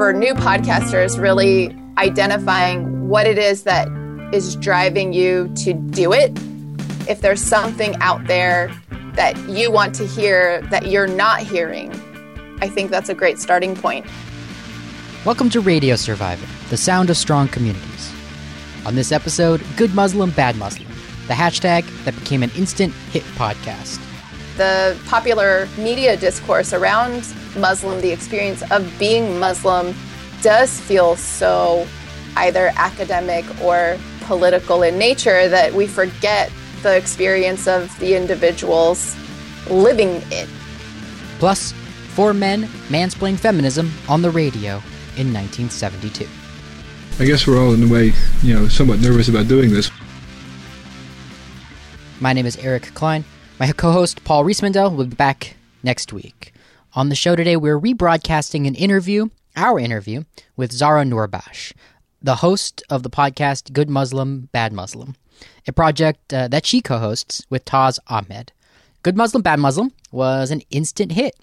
for new podcasters, really identifying what it is that is driving you to do it. If there's something out there that you want to hear that you're not hearing, I think that's a great starting point. Welcome to Radio Survivor, the sound of strong communities. On this episode, Good Muslim, Bad Muslim, the hashtag that became an instant hit podcast. The popular media discourse around Muslim, the experience of being Muslim, does feel so either academic or political in nature that we forget the experience of the individuals living it. Plus, four men mansplain feminism on the radio in 1972. I guess we're all, in a way, you know, somewhat nervous about doing this. My name is Eric Klein. My co host, Paul Riismandel, will be back next week. On the show today, we're rebroadcasting an interview, our interview, with Zahra Noorbakhsh, the host of the podcast Good Muslim, Bad Muslim, a project uh, that she co hosts with Taz Ahmed. Good Muslim, Bad Muslim was an instant hit,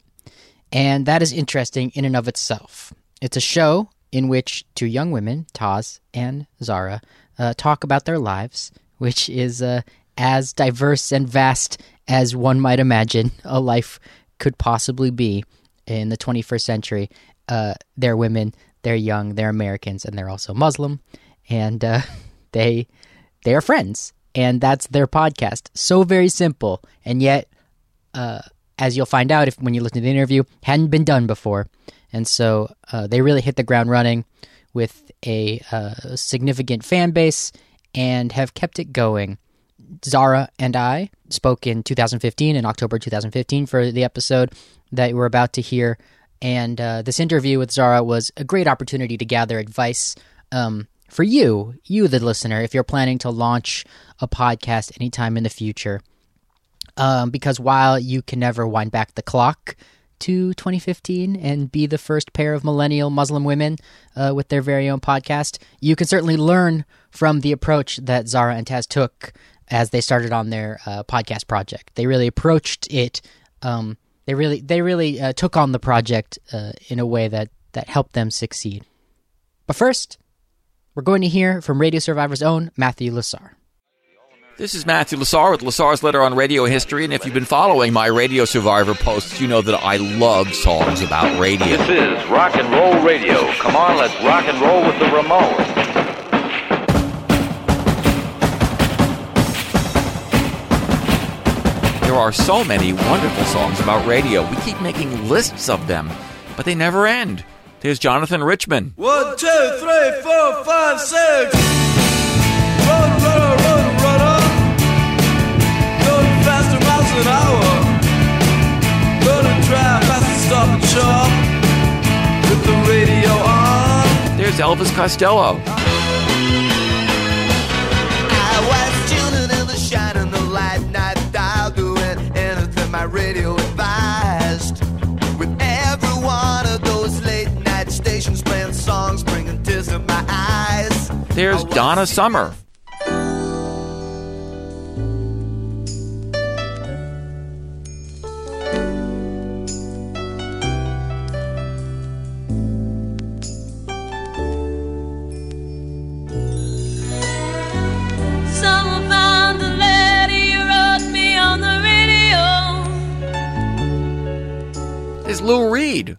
and that is interesting in and of itself. It's a show in which two young women, Taz and Zahra, uh, talk about their lives, which is uh, as diverse and vast as one might imagine a life could possibly be in the 21st century. Uh, they're women, they're young, they're Americans, and they're also Muslim, and uh, they they are friends, and that's their podcast. So very simple, and yet, uh, as you'll find out if when you listen to the interview, hadn't been done before, and so uh, they really hit the ground running with a uh, significant fan base and have kept it going. Zahra and I spoke in 2015, in October 2015, for the episode that we're about to hear. And uh, this interview with Zahra was a great opportunity to gather advice um, for you, you, the listener, if you're planning to launch a podcast anytime in the future. Um, because while you can never wind back the clock to 2015 and be the first pair of millennial Muslim women uh, with their very own podcast, you can certainly learn from the approach that Zahra and Taz took as they started on their uh, podcast project. They really approached it. Um, they really they really uh, took on the project uh, in a way that that helped them succeed. But first, we're going to hear from Radio Survivor's own Matthew Lasar. This is Matthew Lasar with Lasar's Letter on Radio History, and if you've been following my Radio Survivor posts, you know that I love songs about radio. This is Rock and Roll Radio. Come on, let's rock and roll with the Ramones. Are so many wonderful songs about radio. We keep making lists of them, but they never end. Here's Jonathan Richman. One, two, three, four, five, six. Run, run, run, run, run. Going faster miles an hour. Gonna drive fast and stop and shop. With the radio on. There's Elvis Costello. There's Donna Summer. Someone found the letter you wrote me on the radio. There's Lou Reed.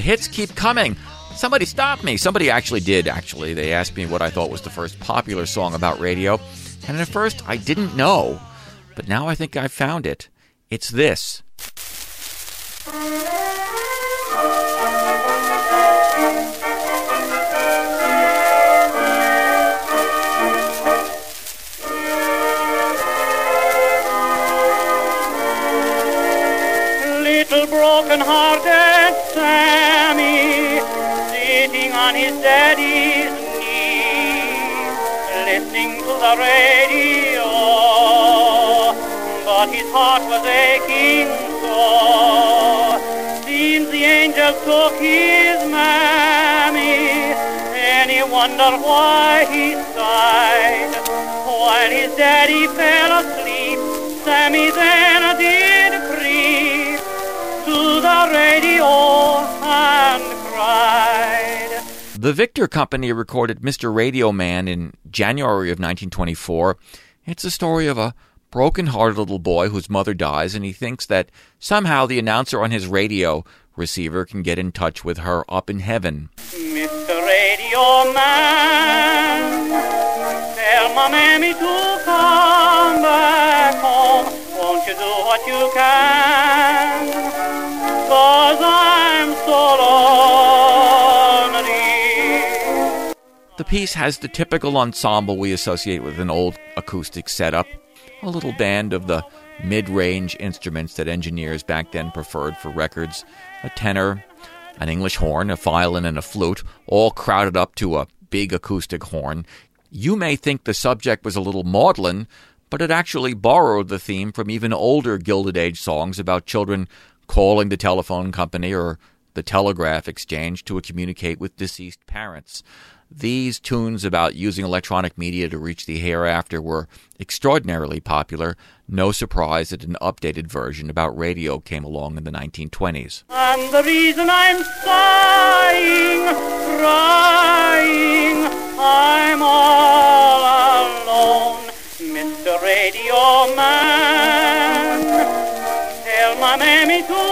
The hits keep coming. Somebody stop me. Somebody actually did, actually. They asked me what I thought was the first popular song about radio. And at first, I didn't know. But now I think I've found it. It's this. Little broken hearted daddy's knees, listening to the radio. But his heart was aching so. Means the angel took his mammy, and he wondered why he sighed. While his daddy fell asleep, Sammy then did creep to the radio and cried. The Victor Company recorded Mr. Radio Man in January of 1924. It's a story of a broken hearted little boy whose mother dies, and he thinks that somehow the announcer on his radio receiver can get in touch with her up in heaven. Mr. Radio Man, tell my mammy to come back home. Won't you do what you can? Piece has the typical ensemble we associate with an old acoustic setup a little band of the mid range instruments that engineers back then preferred for records a tenor, an English horn, a violin, and a flute, all crowded up to a big acoustic horn. You may think the subject was a little maudlin, but it actually borrowed the theme from even older Gilded Age songs about children calling the telephone company or the telegraph exchange to communicate with deceased parents. These tunes about using electronic media to reach the hereafter were extraordinarily popular. No surprise that an updated version about radio came along in the 1920s. And the reason I'm sighing, crying, I'm all alone. Mr. Radio Man, tell my mammy to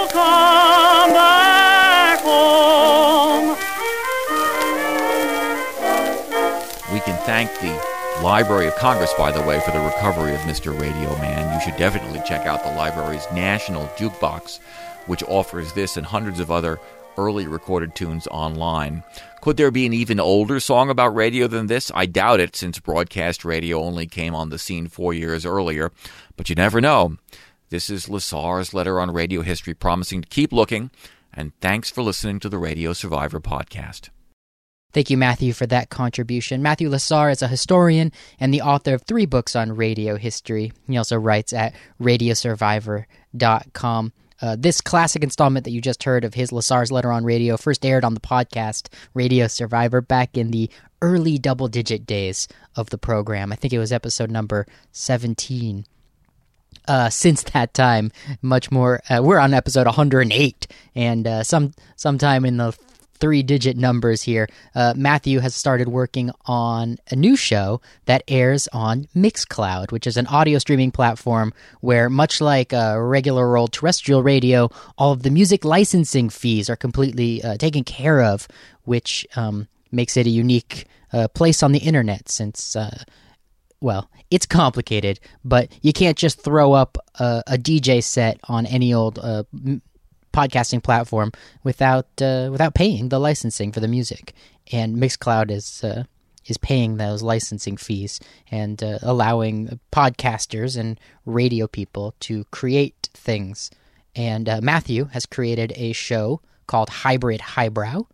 thank the Library of Congress, by the way, for the recovery of Mr. Radio Man. You should definitely check out the library's National Jukebox, which offers this and hundreds of other early recorded tunes online. Could there be an even older song about radio than this? I doubt it, since broadcast radio only came on the scene four years earlier, but you never know. This is Lasar's letter on radio history, promising to keep looking, and thanks for listening to the Radio Survivor podcast. Thank you, Matthew, for that contribution. Matthew Lasar is a historian and the author of three books on radio history. He also writes at radiosurvivor.com. Uh, this classic installment that you just heard of his Lasar's Letter on Radio first aired on the podcast Radio Survivor back in the early double digit days of the program. I think it was episode number 17. Uh, since that time, much more. Uh, we're on episode 108, and uh, some sometime in the three digit numbers here. Uh, Matthew has started working on a new show that airs on Mixcloud, which is an audio streaming platform where, much like uh, regular old terrestrial radio, all of the music licensing fees are completely uh, taken care of, which um, makes it a unique uh, place on the internet since. Uh, well, it's complicated, but you can't just throw up a, a DJ set on any old uh, podcasting platform without uh, without paying the licensing for the music. And Mixcloud is uh, is paying those licensing fees and uh, allowing podcasters and radio people to create things. And uh, Matthew has created a show called Hybrid Highbrow.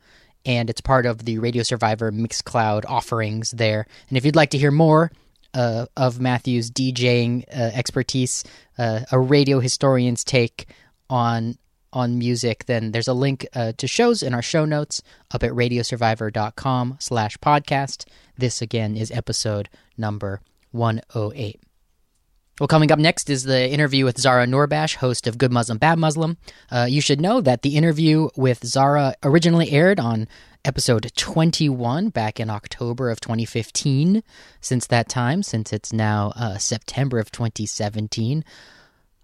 And it's part of the Radio Survivor Mixcloud offerings there. And if you'd like to hear more uh, of Matthew's DJing uh, expertise, uh, a radio historian's take on on music, then there's a link uh, to shows in our show notes up at radiosurvivor.com slash podcast. This again is episode number 108. Well, coming up next is the interview with Zahra Noorbakhsh, host of Good Muslim, Bad Muslim. Uh, you should know that the interview with Zahra originally aired on episode 21 back in October of 2015. Since that time, since it's now uh, September of 2017,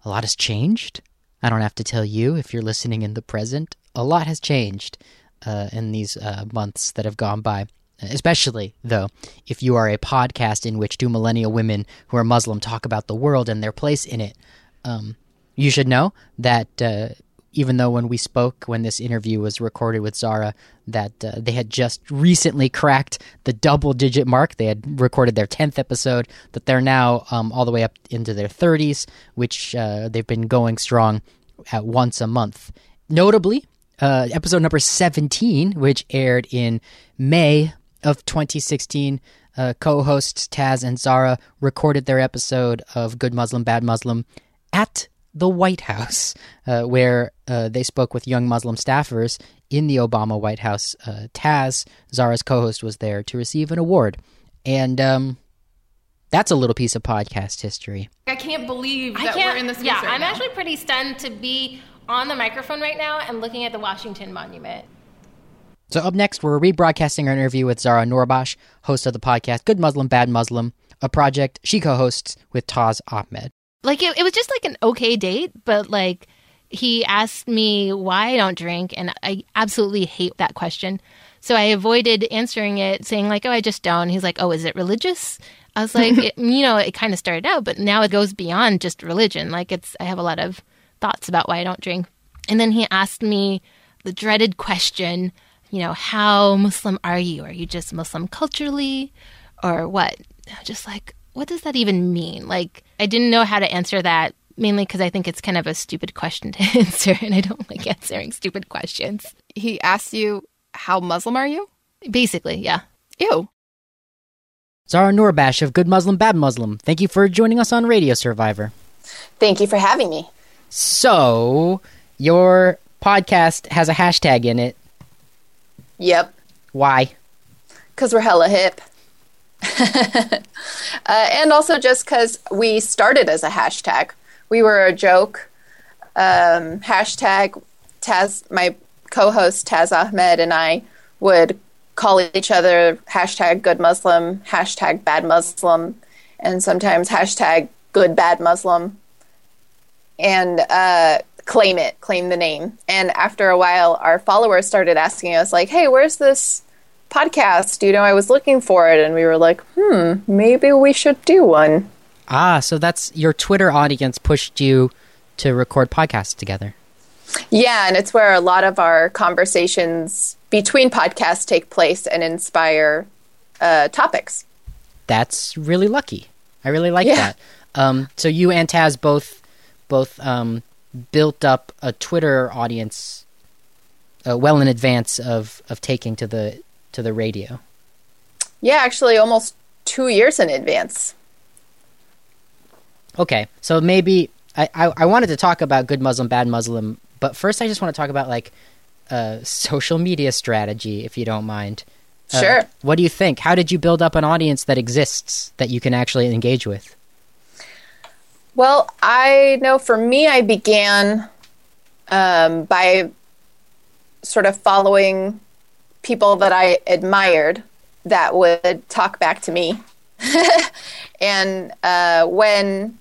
a lot has changed. I don't have to tell you if you're listening in the present. A lot has changed uh, in these uh, months that have gone by. Especially, though, if you are a podcast in which two millennial women who are Muslim talk about the world and their place in it. Um, you should know that uh, even though when we spoke, when this interview was recorded with Zahra, that uh, they had just recently cracked the double digit mark. They had recorded their 10th episode, that they're now um, all the way up into their 30s, which uh, they've been going strong at once a month. Notably, uh, episode number 17, which aired in May of 2016, uh, co hosts Taz and Zahra recorded their episode of Good Muslim, Bad Muslim at the White House, uh, where uh, they spoke with young Muslim staffers in the Obama White House. Uh, Taz, Zahra's co host, was there to receive an award. And um, that's a little piece of podcast history. I can't believe I that can't. we're in this yeah, right I'm now. actually pretty stunned to be on the microphone right now and looking at the Washington Monument. So up next, we're rebroadcasting our interview with Zahra Noorbakhsh, host of the podcast Good Muslim, Bad Muslim, a project she co-hosts with Taz Ahmed. Like it, it was just like an okay date, but like he asked me why I don't drink, and I absolutely hate that question. So I avoided answering it, saying like, "Oh, I just don't." He's like, "Oh, is it religious?" I was like, it, "You know, it kind of started out, but now it goes beyond just religion. Like it's, I have a lot of thoughts about why I don't drink." And then he asked me the dreaded question, you know, how Muslim are you? Are you just Muslim culturally, or what? Just like, what does that even mean? Like, I didn't know how to answer that. Mainly because I think it's kind of a stupid question to answer, and I don't like answering stupid questions. He asked you, How Muslim are you? Basically, yeah. Ew. Zahra Noorbakhsh of Good Muslim, Bad Muslim. Thank you for joining us on Radio Survivor. Thank you for having me. So, your podcast has a hashtag in it. Yep. Why? Because we're hella hip. uh, and also just because we started as a hashtag. We were a joke. Um, hashtag Taz, my co host Taz Ahmed, and I would call each other hashtag good Muslim, hashtag bad Muslim, and sometimes hashtag good bad Muslim. And uh, claim it, claim the name. And after a while, our followers started asking us, like, hey, where's this podcast? You know, I was looking for it. And we were like, hmm, maybe we should do one. Ah, so that's your Twitter audience pushed you to record podcasts together. Yeah, and it's where a lot of our conversations between podcasts take place and inspire uh, topics. That's really lucky. I really like Yeah. that. Um, so you and Taz both both um, built up a Twitter audience uh, well in advance of, of taking to the to the radio. Yeah, actually, almost two years in advance. Okay, so maybe I, I, I wanted to talk about good Muslim, bad Muslim, but first I just want to talk about like uh, social media strategy, if you don't mind. Uh, Sure. What do you think? How did you build up an audience that exists that you can actually engage with? Well, I know for me, I began um, by sort of following people that I admired that would talk back to me. and uh, when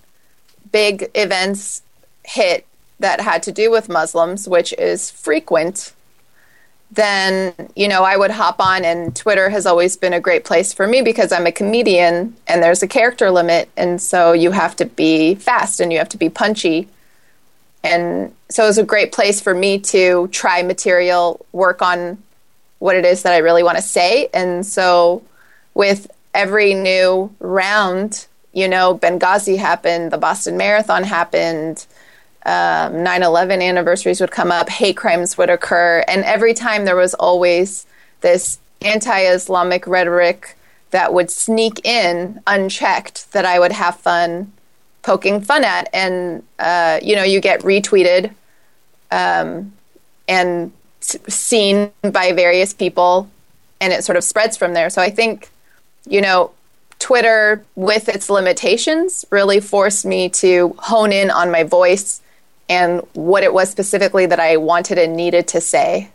big events hit that had to do with Muslims, which is frequent, then you know I would hop on, and Twitter has always been a great place for me because I'm a comedian and there's a character limit, and so you have to be fast and you have to be punchy, and so it was a great place for me to try material, work on what it is that I really want to say, and so with every new round, you know, Benghazi happened, the Boston Marathon happened um, 9-11 anniversaries would come up hate crimes would occur. And every time there was always this anti-islamic rhetoric that would sneak in unchecked that i would have fun poking fun at. And uh, you know you get retweeted um, and seen by various people and it sort of spreads from there so i think you know twitter with its limitations really forced me to hone in on my voice and what it was specifically that I wanted and needed to say.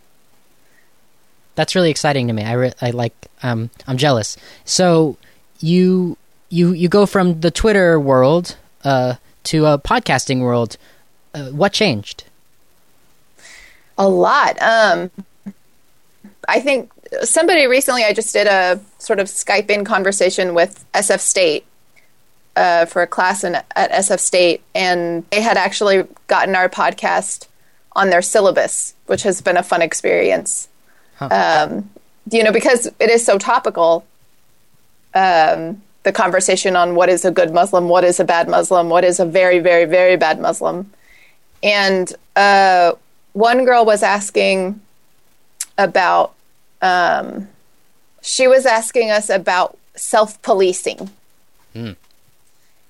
That's really exciting to me. I, re- I like. Um, I'm jealous. So you you you go from the Twitter world uh, to a podcasting world. Uh, what changed? A lot. Um, I think somebody recently, I just did a sort of Skype in conversation with SF State uh, for a class in, at SF State, and they had actually gotten our podcast on their syllabus, which has been a fun experience. Um, you know, because it is so topical. Um, the conversation on what is a good Muslim, what is a bad Muslim, what is a very, very, very bad Muslim, and uh, one girl was asking about. Um, she was asking us about self policing.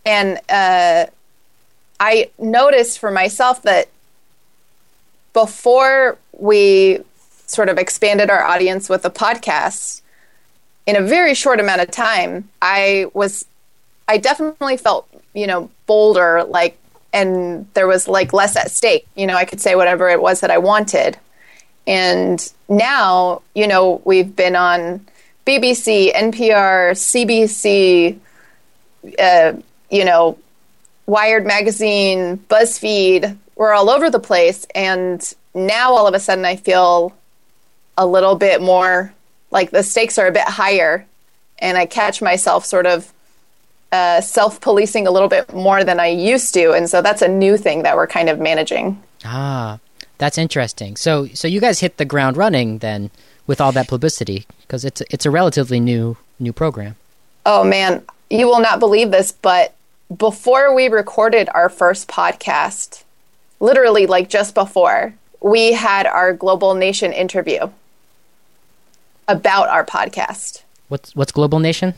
And uh, I noticed for myself that before we sort of expanded our audience with the podcast, in a very short amount of time, I was, I definitely felt, you know, bolder, like, and there was like less at stake. You know, I could say whatever it was that I wanted. And now, you know, we've been on BBC, NPR, CBC, uh, you know, Wired Magazine, BuzzFeed. We're all over the place. And now all of a sudden I feel a little bit more like the stakes are a bit higher. And I catch myself sort of uh, self policing a little bit more than I used to. And so that's a new thing that we're kind of managing. Ah, that's interesting. So, so you guys hit the ground running then with all that publicity because it's it's a relatively new new program. Oh man, you will not believe this, but before we recorded our first podcast, literally like just before, we had our Global Nation interview about our podcast. What's what's Global Nation?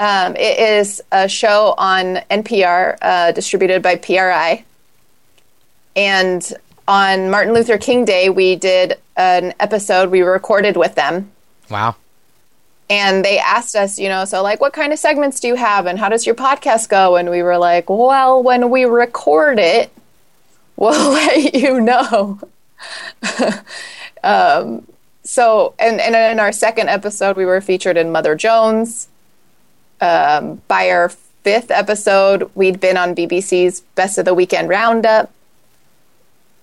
Um, it is a show on NPR uh, distributed by PRI. And on Martin Luther King Day, we did an episode we recorded with them. Wow. And they asked us, you know, so like, what kind of segments do you have and how does your podcast go? And we were like, well, when we record it, we'll let you know. um, so, and, and in our second episode, we were featured in Mother Jones. Um, by our fifth episode, we'd been on BBC's Best of the Weekend Roundup.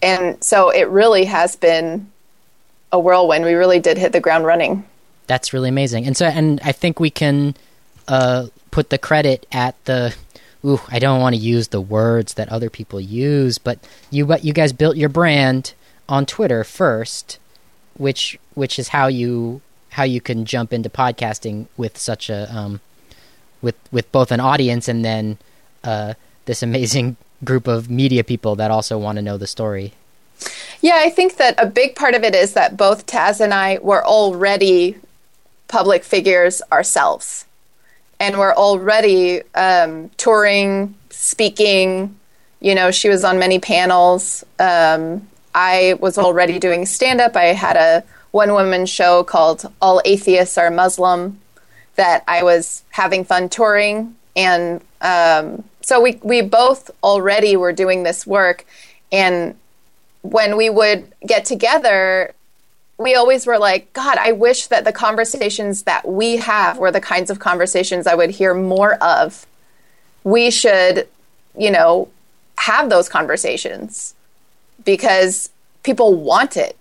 And so it really has been a whirlwind. We really did hit the ground running. That's really amazing. And so, and I think we can uh, put the credit at the. Ooh, I don't want to use the words that other people use, but you but you guys built your brand on Twitter first, which which is how you how you can jump into podcasting with such a um, with with both an audience and then uh, this amazing group of media people that also want to know the story. Yeah, I think that a big part of it is that both Taz and I were already public figures ourselves. And we're already um, touring, speaking. You know, she was on many panels. Um, I was already doing stand up. I had a one woman show called All Atheists Are Muslim that I was having fun touring. And um, so we, we both already were doing this work. And when we would get together, we always were like, God, I wish that the conversations that we have were the kinds of conversations I would hear more of. We should, you know, have those conversations because people want it.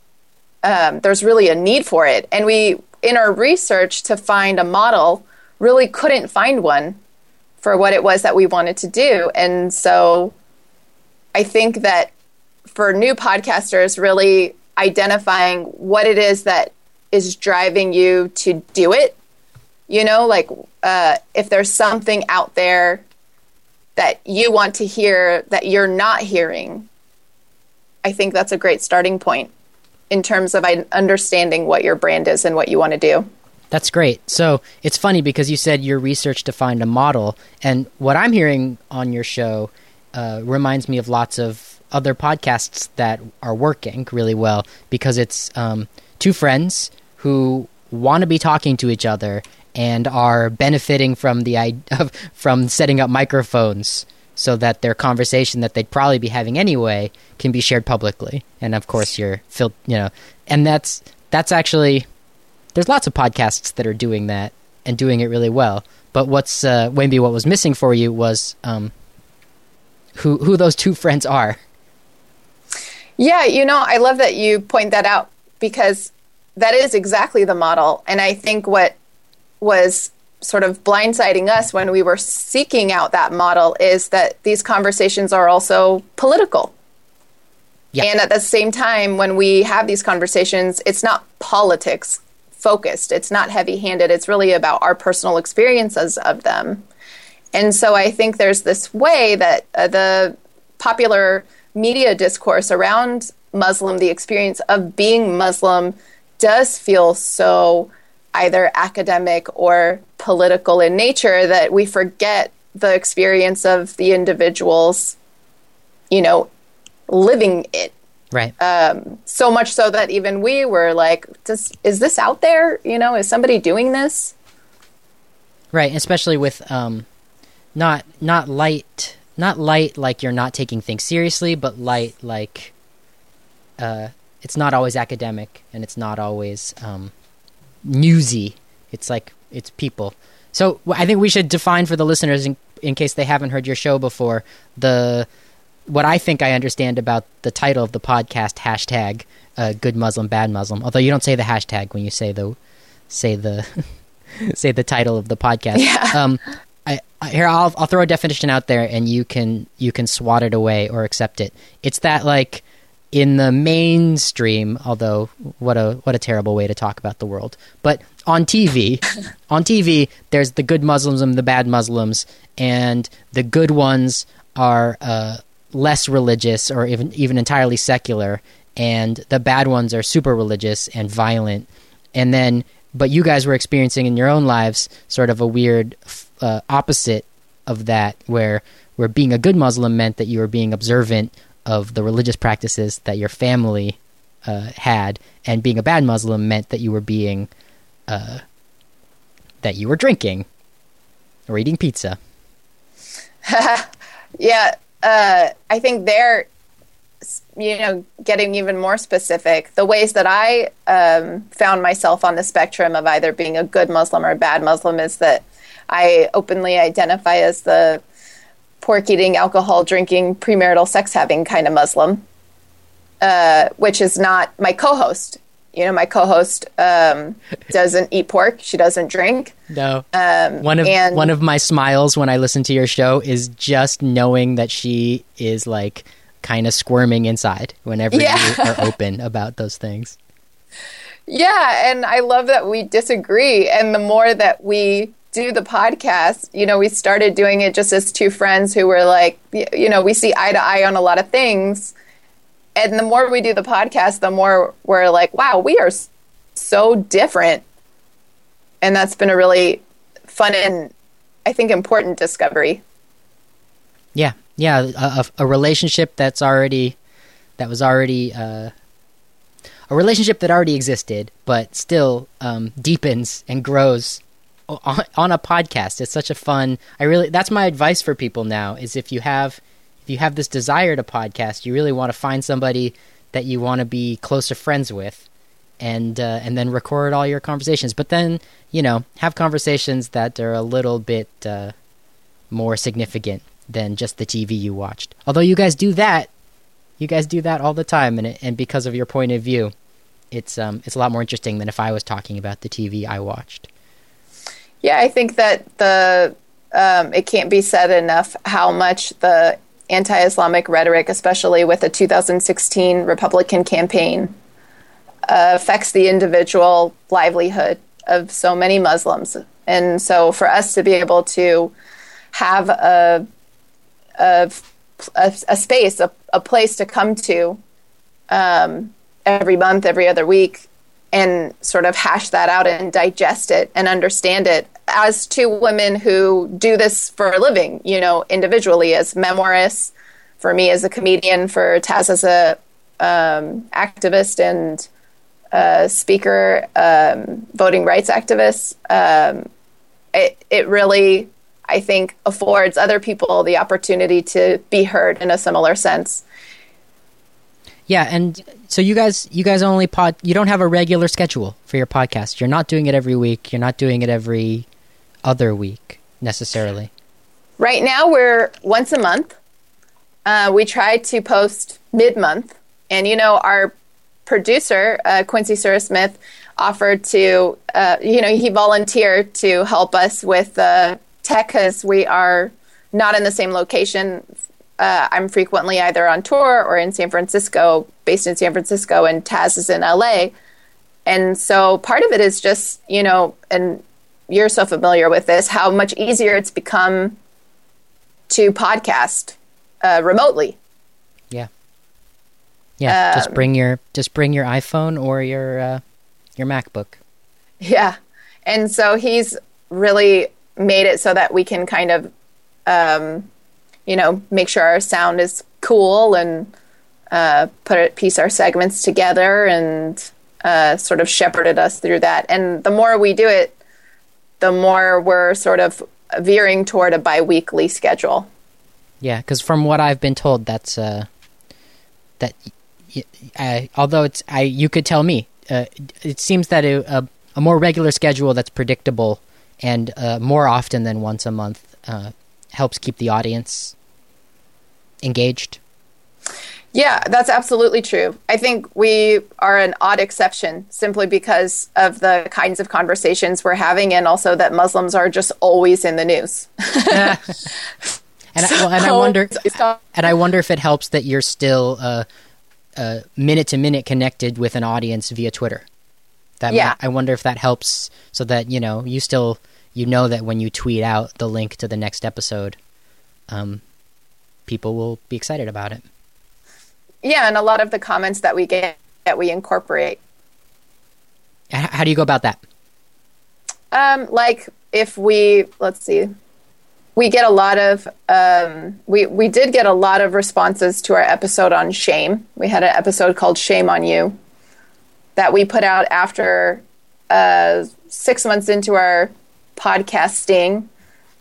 Um, there's really a need for it. And we, in our research to find a model, really couldn't find one for what it was that we wanted to do. And so I think that for new podcasters, really identifying what it is that is driving you to do it. You know, like uh, if there's something out there that you want to hear that you're not hearing, I think that's a great starting point in terms of understanding what your brand is and what you want to do. That's great. So it's funny because you said your research to find a model, and what I'm hearing on your show uh, reminds me of lots of other podcasts that are working really well because it's um, two friends who want to be talking to each other and are benefiting from the from setting up microphones so that their conversation that they'd probably be having anyway can be shared publicly. And of course, you're fil- you know, and that's that's actually there's lots of podcasts that are doing that and doing it really well. But what's uh, maybe what was missing for you was um, who who those two friends are. Yeah, you know, I love that you point that out because that is exactly the model. And I think what was sort of blindsiding us when we were seeking out that model is that these conversations are also political. Yeah. And at the same time, when we have these conversations, it's not politics focused, it's not heavy handed, it's really about our personal experiences of them. And so I think there's this way that uh, the popular media discourse around Muslim, the experience of being Muslim, does feel so either academic or political in nature that we forget the experience of the individuals you know, living it. Right. Um, so much so that even we were like, Does, is this out there? You know, is somebody doing this? Right, especially with um, not not light, not light like you're not taking things seriously, but light like uh, it's not always academic and it's not always um, newsy. It's like it's people. So I think we should define for the listeners, in, in case they haven't heard your show before, the what I think I understand about the title of the podcast hashtag uh, Good Muslim, Bad Muslim. Although you don't say the hashtag when you say the say the say the title of the podcast. Yeah. Um, I, I, here I'll I'll throw a definition out there, and you can you can swat it away or accept it. It's that like in the mainstream, although what a what a terrible way to talk about the world. But on TV, on TV, there's the good Muslims and the bad Muslims, and the good ones are uh, less religious or even even entirely secular, and the bad ones are super religious and violent. And then, but you guys were experiencing in your own lives sort of a weird uh, opposite of that, where where being a good Muslim meant that you were being observant of the religious practices that your family uh, had, and being a bad Muslim meant that you were being uh, that you were drinking or eating pizza. Yeah, uh, I think they're, you know, getting even more specific. The ways that I um, found myself on the spectrum of either being a good Muslim or a bad Muslim is that I openly identify as the pork eating, alcohol drinking, premarital sex having kind of Muslim, uh, which is not my co host. You know, my co host um, doesn't eat pork, she doesn't drink. No. Um, one of and- one of my smiles when I listen to your show is just knowing that she is like kind of squirming inside whenever Yeah. you are open about those things. Yeah, and I love that we disagree. And the more that we do the podcast, you know, we started doing it just as two friends who were like, you know, we see eye to eye on a lot of things. And the more we do the podcast, the more we're like, wow, we are so different. And that's been a really fun and I think important discovery. Yeah, yeah, a, a, relationship that's already that was already uh, a relationship that already existed, but still um, deepens and grows on, a podcast. It's such a fun. I really that's my advice for people now is if you have if you have this desire to podcast, you really want to find somebody that you want to be closer friends with. And uh, and then record all your conversations, but then you know have conversations that are a little bit uh, more significant than just the TV you watched. Although you guys do that, you guys do that all the time, and it, and because of your point of view, it's um it's a lot more interesting than if I was talking about the TV I watched. Yeah, I think that the um, it can't be said enough how much the anti-Islamic rhetoric, especially with the 2016 Republican campaign, uh, affects the individual livelihood of so many Muslims. And so, for us to be able to have a a, a, space, a, a place to come to um, every month, every other week, and sort of hash that out and digest it and understand it as two women who do this for a living, you know, individually as memoirists, for me as a comedian, for Taz as a um, activist and uh, speaker, um, voting rights activist. Um, it, it really, I think, affords other people the opportunity to be heard in a similar sense. Yeah, and so you guys you guys only pod you don't have a regular schedule for your podcast. You're not doing it every week. You're not doing it every other week necessarily. Right now, we're once a month. Uh, we try to post mid month. And, you know, our producer, uh, Quincy Surasmith, offered to, uh, you know, he volunteered to help us with uh, tech because we are not in the same location. Uh, I'm frequently either on tour or in San Francisco, based in San Francisco, and Taz is in LA. And so part of it is just, you know, and you're so familiar with this, how much easier it's become to podcast uh, remotely. Yeah. Yeah, just Um, bring your just bring your iPhone or your uh, your MacBook. Yeah. And so he's really made it so that we can kind of, um, you know, make sure our sound is cool and uh, put it, piece our segments together and uh, sort of shepherded us through that. And the more we do it, the more we're sort of veering toward a biweekly schedule. Yeah, because from what I've been told, that's uh, that. although it's I, you could tell me. Uh, it seems that a, a, a more regular schedule that's predictable and uh, more often than once a month uh, helps keep the audience engaged. Yeah, that's absolutely true. I think we are an odd exception simply because of the kinds of conversations we're having, and also that Muslims are just always in the news. And I, well, and I wonder, and I wonder if it helps that you're still uh, uh, minute to minute connected with an audience via Twitter. That Yeah. might- I wonder if that helps, so that you know you still you know that when you tweet out the link to the next episode, um, people will be excited about it. yeah, and a lot of the comments that we get that we incorporate. How do you go about that? Um, like if we let's see, we get a lot of um, we we did get a lot of responses to our episode on shame. We had an episode called "Shame on You" that we put out after uh, six months into our podcasting.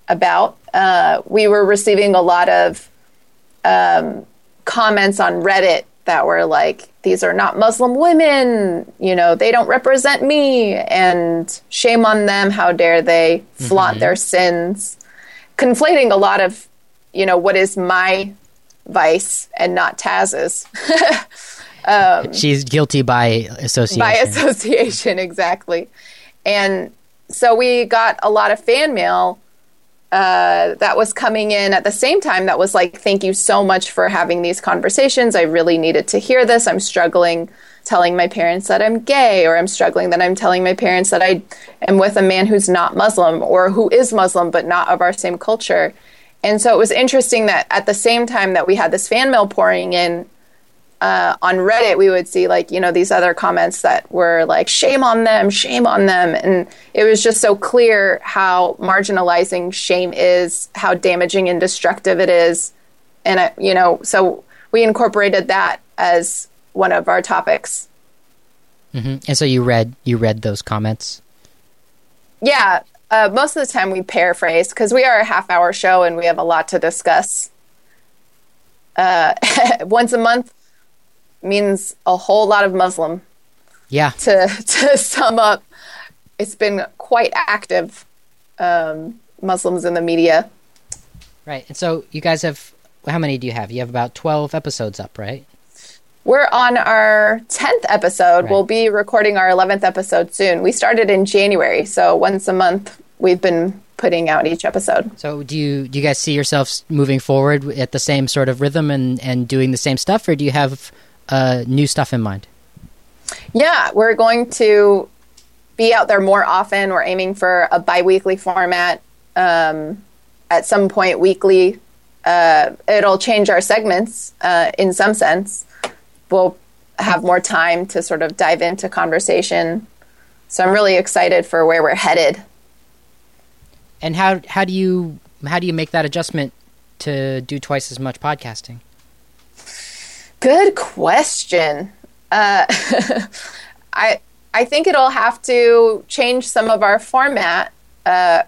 About uh, we were receiving a lot of um, comments on Reddit that were like, these are not Muslim women, you know, they don't represent me, and shame on them, how dare they flaunt their sins. Conflating a lot of, you know, what is my vice and not Taz's She's guilty by association. by association, exactly. And so we got a lot of fan mail uh, that was coming in at the same time that was like, thank you so much for having these conversations. I really needed to hear this. I'm struggling telling my parents that I'm gay, or I'm struggling that I'm telling my parents that I am with a man who's not Muslim or who is Muslim but not of our same culture. And so it was interesting that at the same time that we had this fan mail pouring in, uh, on Reddit, we would see like you know these other comments that were like "shame on them, shame on them," and it was just so clear how marginalizing shame is, how damaging and destructive it is, and uh, you know, so we incorporated that as one of our topics. hmm And so you read you read those comments. Yeah, uh, most of the time we paraphrase because we are a half-hour show and we have a lot to discuss. Uh, once a month means a whole lot of Muslim. Yeah, to to sum up, it's been quite active. Um, Muslims in the media. right. And so you guys have how many do you have? You have about twelve episodes up, right? We're on our tenth episode. Right. We'll be recording our eleventh episode soon. We started in January, so once a month we've been putting out each episode. So do you do you guys see yourselves moving forward at the same sort of rhythm and and doing the same stuff, or do you have uh, new stuff in mind? Yeah, we're going to be out there more often. We're aiming for a bi-weekly format. Um, at some point, weekly. Uh, it'll change our segments uh, in some sense. We'll have more time to sort of dive into conversation. So I'm really excited for where we're headed. And how how do you how do you make that adjustment to do twice as much podcasting? Good question. Uh, I I think it'll have to change some of our format. Uh,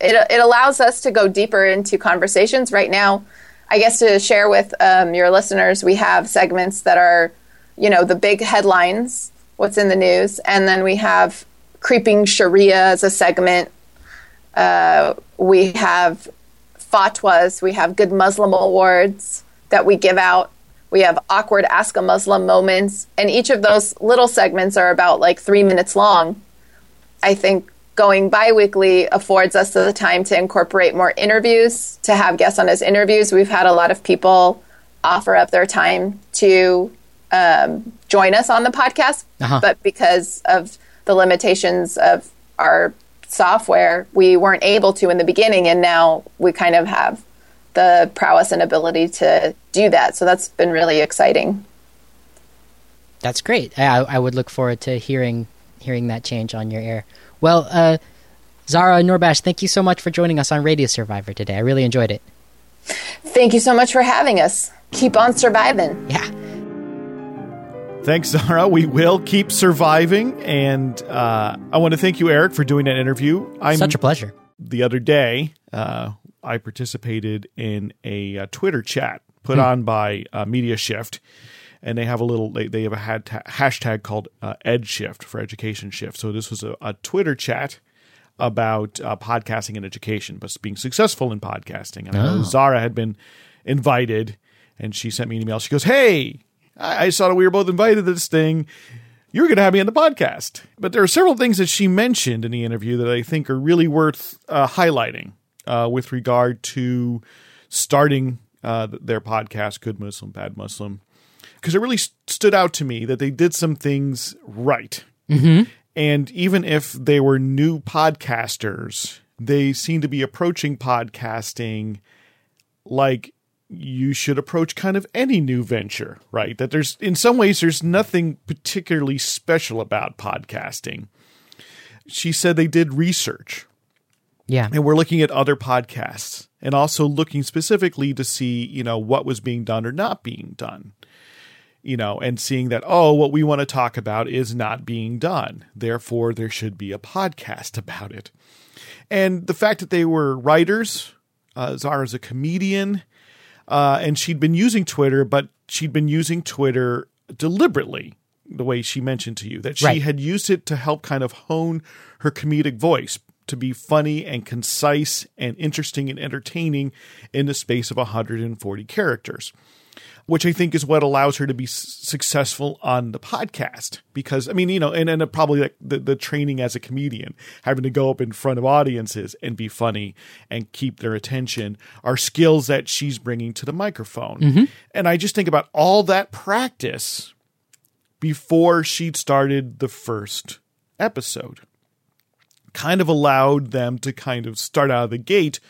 it it allows us to go deeper into conversations. Right now, I guess to share with um, your listeners, we have segments that are, you know, the big headlines, what's in the news, and then we have creeping Sharia as a segment. Uh, we have fatwas. We have good Muslim awards that we give out. We have awkward Ask a Muslim moments. And each of those little segments are about like three minutes long. I think going bi weekly affords us the time to incorporate more interviews, to have guests on as interviews. We've had a lot of people offer up their time to um, join us on the podcast, Uh-huh. but because of the limitations of our software, we weren't able to in the beginning, and now we kind of have the prowess and ability to do that. So that's been really exciting. That's great. I, I would look forward to hearing hearing that change on your air. Well, uh, Zahra Noorbakhsh, thank you so much for joining us on Radio Survivor today. I really enjoyed it. Thank you so much for having us. Keep on surviving. Yeah. Thanks, Zahra. We will keep surviving. And uh, I want to thank you, Eric, for doing that interview. I'm, Such a pleasure. The other day, uh, I participated in a, uh Twitter chat put on by uh, Media Shift. And they have a little, they, they have a had hashtag called uh, Ed Shift for Education Shift. So this was a, a Twitter chat about uh, podcasting and education, but being successful in podcasting. And I know Zahra had been invited, and she sent me an email. She goes, "Hey, I, I saw that we were both invited to this thing. You were going to have me on the podcast." But there are several things that she mentioned in the interview that I think are really worth uh, highlighting uh, with regard to starting uh, their podcast, "Good Muslim, Bad Muslim," because it really st- stood out to me that they did some things right. And even if they were new podcasters, they seem to be approaching podcasting like you should approach kind of any new venture, right? That there's, in some ways, there's nothing particularly special about podcasting. She said they did research Yeah. and we're looking at other podcasts and also looking specifically to see, you know, what was being done or not being done you know, and seeing that, oh, what we want to talk about is not being done. Therefore, there should be a podcast about it. And the fact that they were writers, uh, Zahra's a comedian, uh, and she'd been using Twitter, but she'd been using Twitter deliberately, the way she mentioned to you, that she Right. had used it to help kind of hone her comedic voice, to be funny and concise and interesting and entertaining in the space of 140 characters which I think is what allows her to be s- successful on the podcast. Because I mean, you know, and and probably like the, the training as a comedian, having to go up in front of audiences and be funny and keep their attention, are skills that she's bringing to the microphone. Mm-hmm. And I just think about all that practice before she'd started the first episode. Kind of allowed them to kind of start out of the gate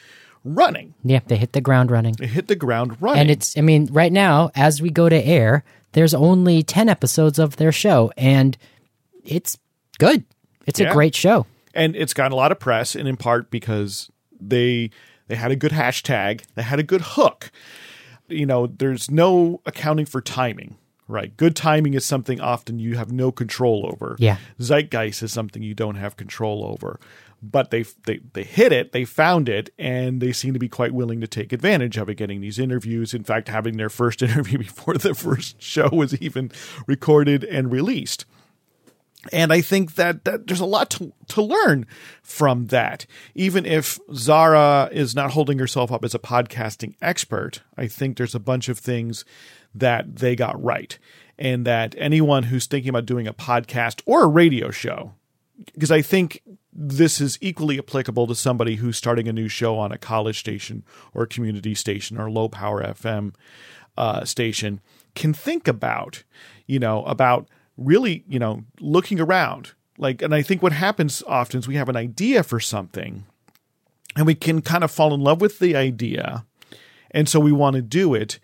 running. Yeah. They hit the ground running. They hit the ground running. And it's, I mean, right now, as we go to air, there's only 10 episodes of their show, and it's good. It's Yeah. a great show. and it's gotten a lot of press and in part because they they had a good hashtag they had a good hook you know there's no accounting for timing right. Good timing is something often you have no control over. Yeah. zeitgeist is something you don't have control over. But they they they hit it they found it and they seem to be quite willing to take advantage of it getting these interviews. In fact having their first interview before the first show was even recorded and released. And I think that, that there's a lot to, to learn from that. Even if Zahra is not holding herself up as a podcasting expert, I think there's a bunch of things that they got right. And that anyone who's thinking about doing a podcast or a radio show, because I think this is equally applicable to somebody who's starting a new show on a college station or a community station or low power FM uh, station, can think about, you know, about really, you know, looking around. Like, and I think what happens often is we have an idea for something and we can kind of fall in love with the idea. And so we want to do it.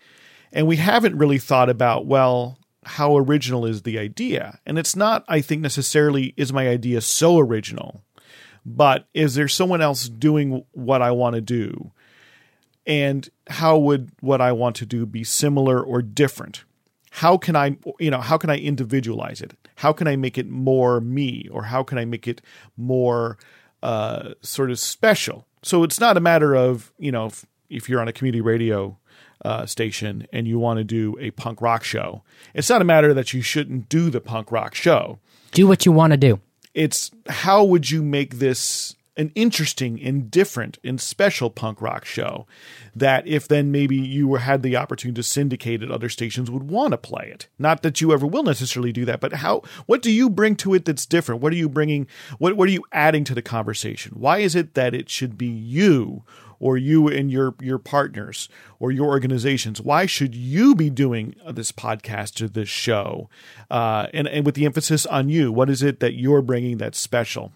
And we haven't really thought about, well, how original is the idea? And it's not, I think, necessarily is my idea so original, but is there someone else doing what I want to do? And how would what I want to do be similar or different? How can I, you know, how can I individualize it? How can I make it more me, or how can I make it more uh, sort of special? So it's not a matter of, you know, if, if you're on a community radio uh, station and you want to do a punk rock show, it's not a matter that you shouldn't do the punk rock show. Do what you want to do. it's how would you make this an interesting and different and special punk rock show that if then maybe you were had the opportunity to syndicate it other stations would want to play it? Not that you ever will necessarily do that but how what do you bring to it that's different? What are you bringing what what are you adding to the conversation? Why is it that it should be you or you and your your partners or your organizations why should you be doing this podcast or this show uh, and and with the emphasis on you what is it that you're bringing that's special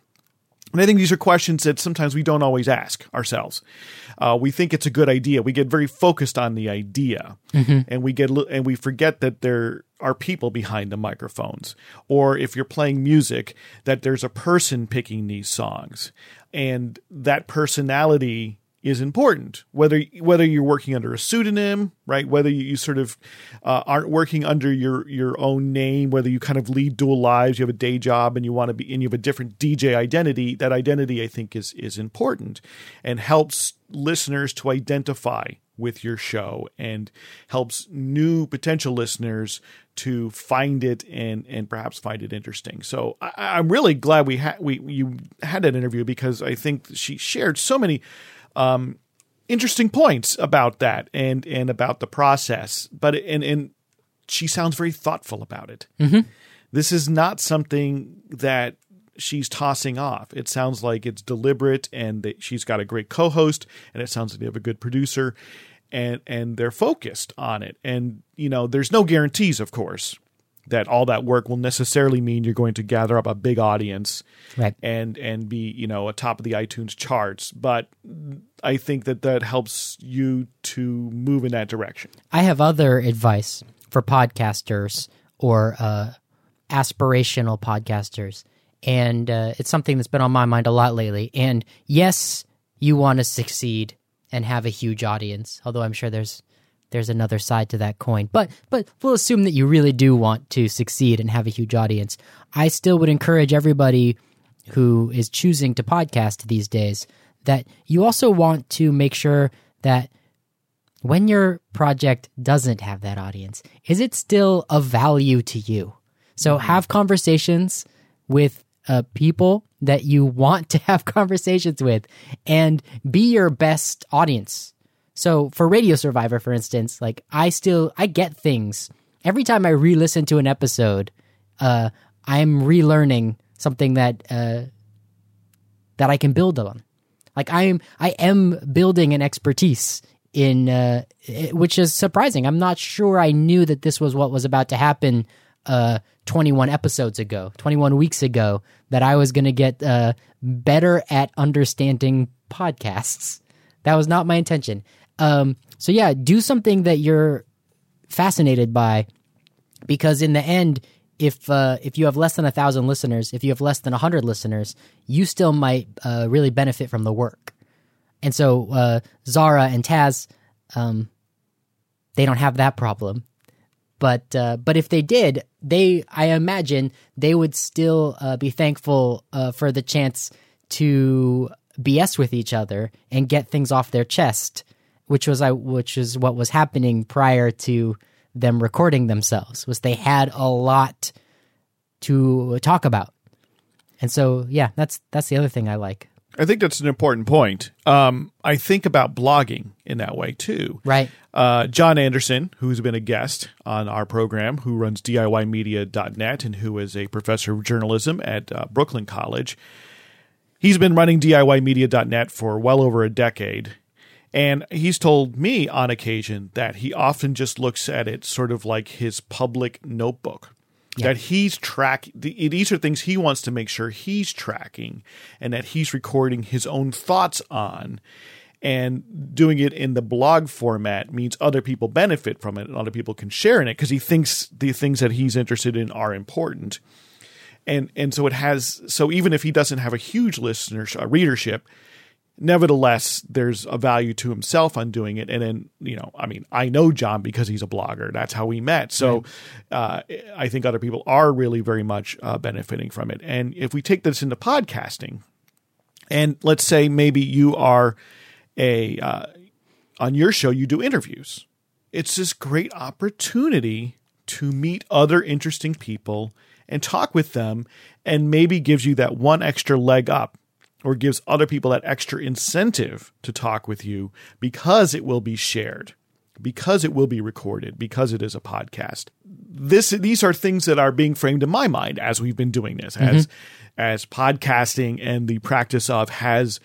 and I think these are questions that sometimes we don't always ask ourselves. Uh, we think it's a good idea. We get very focused on the idea, and we get and we forget that there are people behind the microphones. Or if you're playing music, that there's a person picking these songs, and that personality is important whether whether you're working under a pseudonym right whether you, you sort of uh, aren't working under your your own name whether you kind of lead dual lives you have a day job and you want to be and you have a different DJ identity that identity I think is is important and helps listeners to identify with your show and helps new potential listeners to find it and and perhaps find it interesting. So I, I'm really glad we had we you had that interview because I think she shared so many um, interesting points about that and and about the process. But and and she sounds very thoughtful about it. Mhm. This is not something that she's tossing off. It sounds like it's deliberate and that she's got a great co-host and it sounds like they have a good producer and and they're focused on it. And you know, there's no guarantees of course that all that work will necessarily mean you're going to gather up a big audience Right. and and be, you know, atop of the iTunes charts, but I think that that helps you to move in that direction. I have other advice for podcasters or uh, aspirational podcasters, and uh, it's something that's been on my mind a lot lately. And yes, you want to succeed and have a huge audience, although I'm sure there's there's another side to that coin. But but we'll assume that you really do want to succeed and have a huge audience. I still would encourage everybody who is choosing to podcast these days that you also want to make sure that when your project doesn't have that audience, is it still of value to you? So have conversations with uh, people that you want to have conversations with and be your best audience. So for Radio Survivor, for instance, like I still, I get things every time I re-listen to an episode, uh, I'm relearning something that, uh, that I can build on. Like I am, I am building an expertise in, uh, it- which is surprising. I'm not sure I knew that this was what was about to happen, uh, 21 episodes ago, 21 weeks ago, that I was going to get, uh, better at understanding podcasts. That was not my intention. Um, so yeah, do something that you're fascinated by because in the end if uh, if you have less than a thousand listeners if you have less than a hundred listeners you still might uh, really benefit from the work. And so uh, zahra and taz um, they don't have that problem. But uh, but if they did they i imagine they would still uh, be thankful uh, for the chance to bs with each other and get things off their chest which was I which is what was happening prior to them recording themselves was they had a lot to talk about. And so yeah, that's that's the other thing I like. I think that's an important point. Um, I think about blogging in that way too. Right. Uh, John Anderson, who's been a guest on our program, who runs DIYmedia.net and who is a professor of journalism at uh, Brooklyn College, he's been running DIYmedia.net for well over a decade. And he's told me on occasion that he often just looks at it sort of like his public notebook. That he's track these are things he wants to make sure he's tracking and that he's recording his own thoughts on and doing it in the blog format means other people benefit from it and other people can share in it because he thinks the things that he's interested in are important and and so it has so even if he doesn't have a huge listener uh, readership nevertheless there's a value to himself on doing it. And then you know i mean i know john because he's a blogger. That's how we met. So uh, i think other people are really very much uh, benefiting from it. And if we take this into podcasting and let's say maybe you are a uh, on your show you do interviews. It's this great opportunity to meet other interesting people and talk with them and maybe gives you that one extra leg up or gives other people that extra incentive to talk with you because it will be shared because it will be recorded because it is a podcast. This these are things that are being framed in my mind as we've been doing this as mm-hmm. as podcasting and the practice of has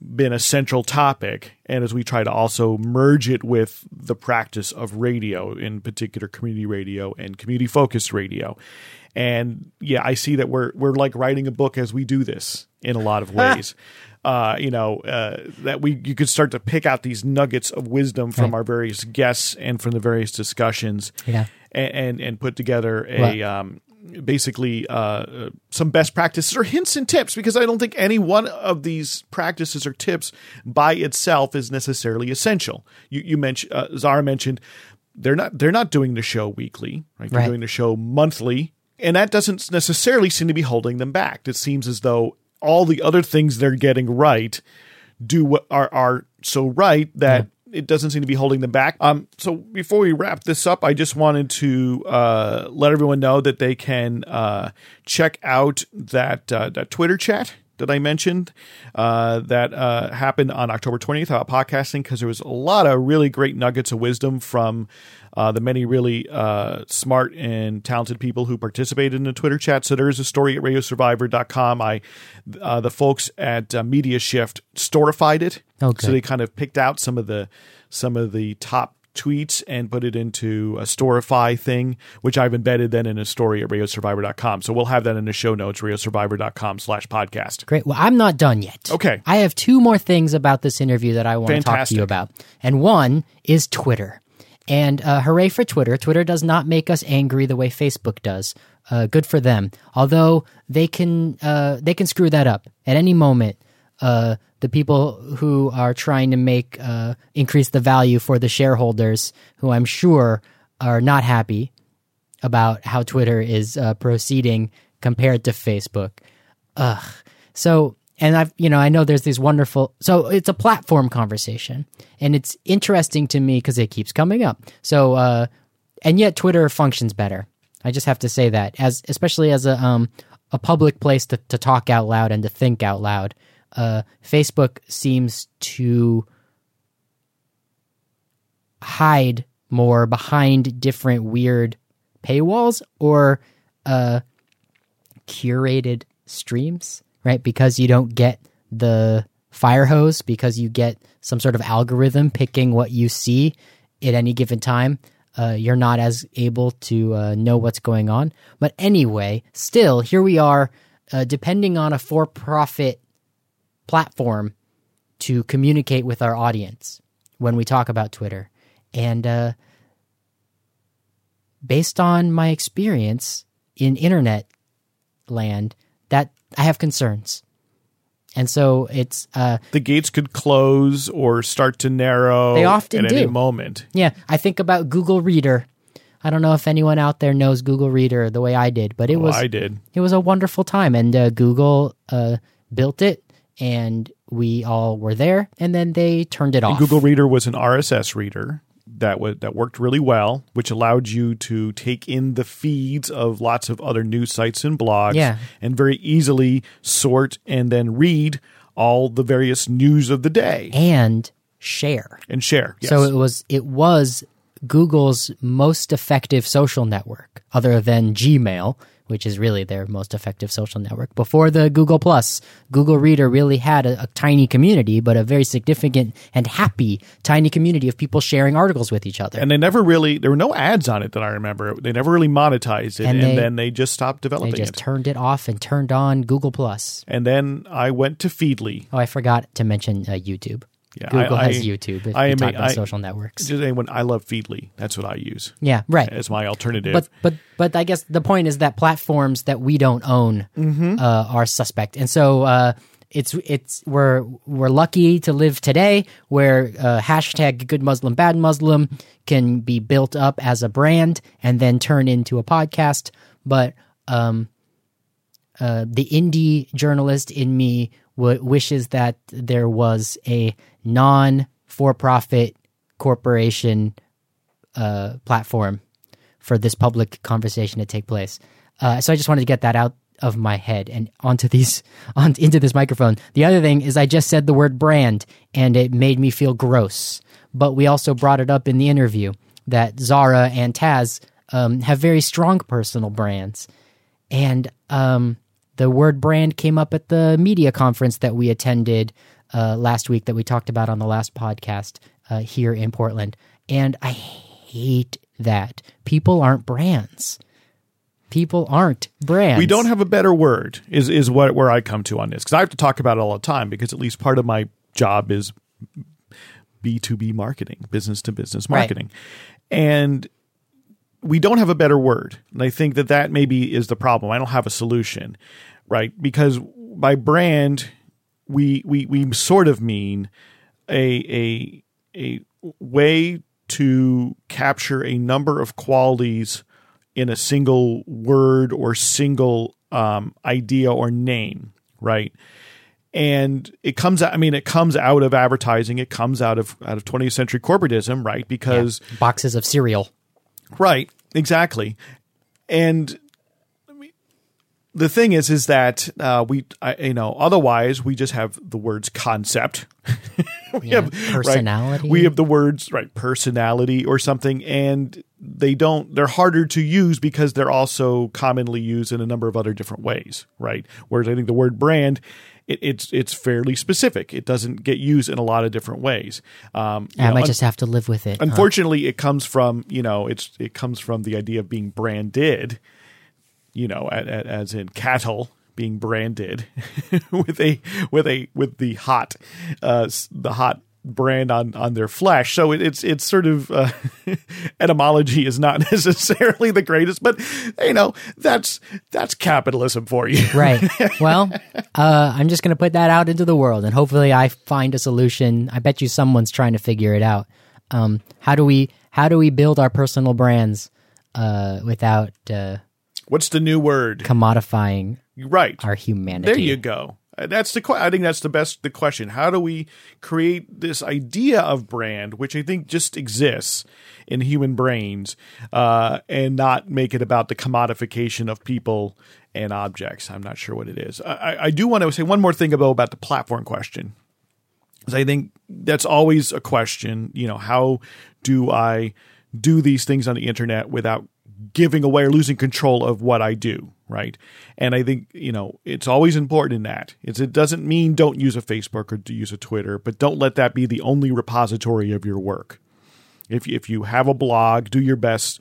been a central topic. And as we try to also merge it with the practice of radio in particular community radio and community focused radio and yeah i see that we're we're like writing a book as we do this in a lot of ways uh, you know uh, that we you could start to pick out these nuggets of wisdom from Right. our various guests and from the various discussions Yeah. and and, and put together a Right. um, basically uh, uh, some best practices or hints and tips because I don't think any one of these practices or tips by itself is necessarily essential. You, you mentioned uh, Zahra mentioned they're not they're not doing the show weekly, right? They're Right. doing the show monthly, and that doesn't necessarily seem to be holding them back. It seems as though all the other things they're getting right do what are are so right that it doesn't seem to be holding them back. Um, so before we wrap this up, I just wanted to uh, let everyone know that they can uh, check out that uh, that Twitter chat that I mentioned uh, that uh, happened on October 20th about podcasting because there was a lot of really great nuggets of wisdom from uh, the many really uh, smart and talented people who participated in the Twitter chat. So there is a story at radiosurvivor.com. I, uh, the folks at uh, Media Shift storified it. Okay. So they kind of picked out some of the some of the top tweets and put it into a storify thing, which I've embedded then in a story at radiosurvivor.com. So we'll have that in the show notes, radiosurvivor.com slash podcast. Great. Well, I'm not done yet. Okay. I have two more things about this interview that I want to talk to you about. And one is Twitter. And uh, hooray for Twitter. Twitter does not make us angry the way Facebook does. Uh, good for them. Although they can uh, they can screw that up at any moment. Uh, the people who are trying to make uh, increase the value for the shareholders, who I'm sure are not happy about how Twitter is uh, proceeding compared to Facebook. Ugh. So, and I've, you know, I know there's these wonderful, so it's a platform conversation and it's interesting to me because it keeps coming up. So, uh, and yet Twitter functions better. I just have to say that as, especially as a, um, a public place to, to talk out loud and to think out loud. Uh, Facebook seems to hide more behind different weird paywalls or uh, curated streams, right? Because you don't get the fire hose, because you get some sort of algorithm picking what you see at any given time. Uh, you're not as able to uh, know what's going on. But anyway, still, here we are, uh, depending on a for profit platform to communicate with our audience when we talk about Twitter. And uh, based on my experience in internet land, that I have concerns. And so it's uh, The gates could close or start to narrow They often at any do. moment. yeah, I think about Google Reader. I don't know if anyone out there knows Google Reader the way I did, but it Well, was I did. it was a wonderful time and uh, google uh, built it and we all were there and then they turned it And off Google Reader was an RSS reader that was that worked really well, which allowed you to take in the feeds of lots of other news sites and blogs, Yeah. and very easily sort and then read all the various news of the day and share and share. Yes. so it was it was google's most effective social network other than gmail which is really their most effective social network before the google plus google reader really had a, a tiny community but a very significant and happy tiny community of people sharing articles with each other and they never really there were no ads on it that I remember. They never really monetized it, And and, then they just stopped developing. It. They just it. turned it off and turned on google Plus. plus and then I went to Feedly. Oh, I forgot to mention uh, YouTube. Yeah, Google I- has I- YouTube. If I am talk a- about I- social networks. Just anyone, I love Feedly. That's what I use Yeah, right. as my alternative. But but but I guess the point is that platforms that we don't own Mm-hmm. uh, are suspect, and so uh, it's it's we're we're lucky to live today where uh, hashtag Good Muslim Bad Muslim can be built up as a brand and then turn into a podcast. But um, uh, the indie journalist in me w- wishes that there was a non for profit corporation uh, platform for this public conversation to take place. Uh, so I just wanted to get that out of my head and onto these on into this microphone. The other thing is I just said the word brand and it made me feel gross. But we also brought it up in the interview that Zahra and Taz um, have very strong personal brands, and um, the word brand came up at the media conference that we attended uh, last week that we talked about on the last podcast uh, here in Portland. And I hate that. People aren't brands. People aren't brands. we don't have a better word is is what where I come to on this because I have to talk about it all the time because at least part of my job is B two B marketing, business to business Right. marketing, and we don't have a better word, and I think that that maybe is the problem. I don't have a solution, right? Because by brand, we we we sort of mean a a a way to capture a number of qualities in a single word or single um, idea or name, right? And it comes out. I mean, it comes out of advertising. It comes out of out of 20th century corporatism, right? Because Boxes of cereal. Right, exactly. And the thing is, is that uh, we, I, you know, otherwise we just have the words concept. we Yeah, have right, personality. we have the words right, personality or something, and they don't. They're harder to use because they're also commonly used in a number of other different ways, right? Whereas I think the word brand. It, it's it's fairly specific. It doesn't get used in a lot of different ways. Um, I know, might un- just have to live with it. huh? Unfortunately, it comes from you know it's it comes from the idea of being branded, you know, a- a- as in cattle being branded with a with a with the hot uh, the hot brand on on their flesh. So it, it's it's sort of uh, etymology is not necessarily the greatest, but you know that's that's capitalism for you. right. Well, uh, I'm just going to put that out into the world, and hopefully, I find a solution. I bet you someone's trying to figure it out. Um, how do we how do we build our personal brands uh, without uh, What's the new word? commodifying Right. our humanity? There you go. Uh, That's the. I think that's the best. The question: How do we create this idea of brand, which I think just exists in human brains, uh, and not make it about the commodification of people and objects? I'm not sure what it is. I, I- do want to say one more thing about about the platform question. I think that's always a question. You know, how do I do these things on the internet without giving away or losing control of what I do? Right. And I think, you know, it's always important in that. It's, it doesn't mean don't use a Facebook or use a Twitter, but don't let that be the only repository of your work. If, if you have a blog, do your best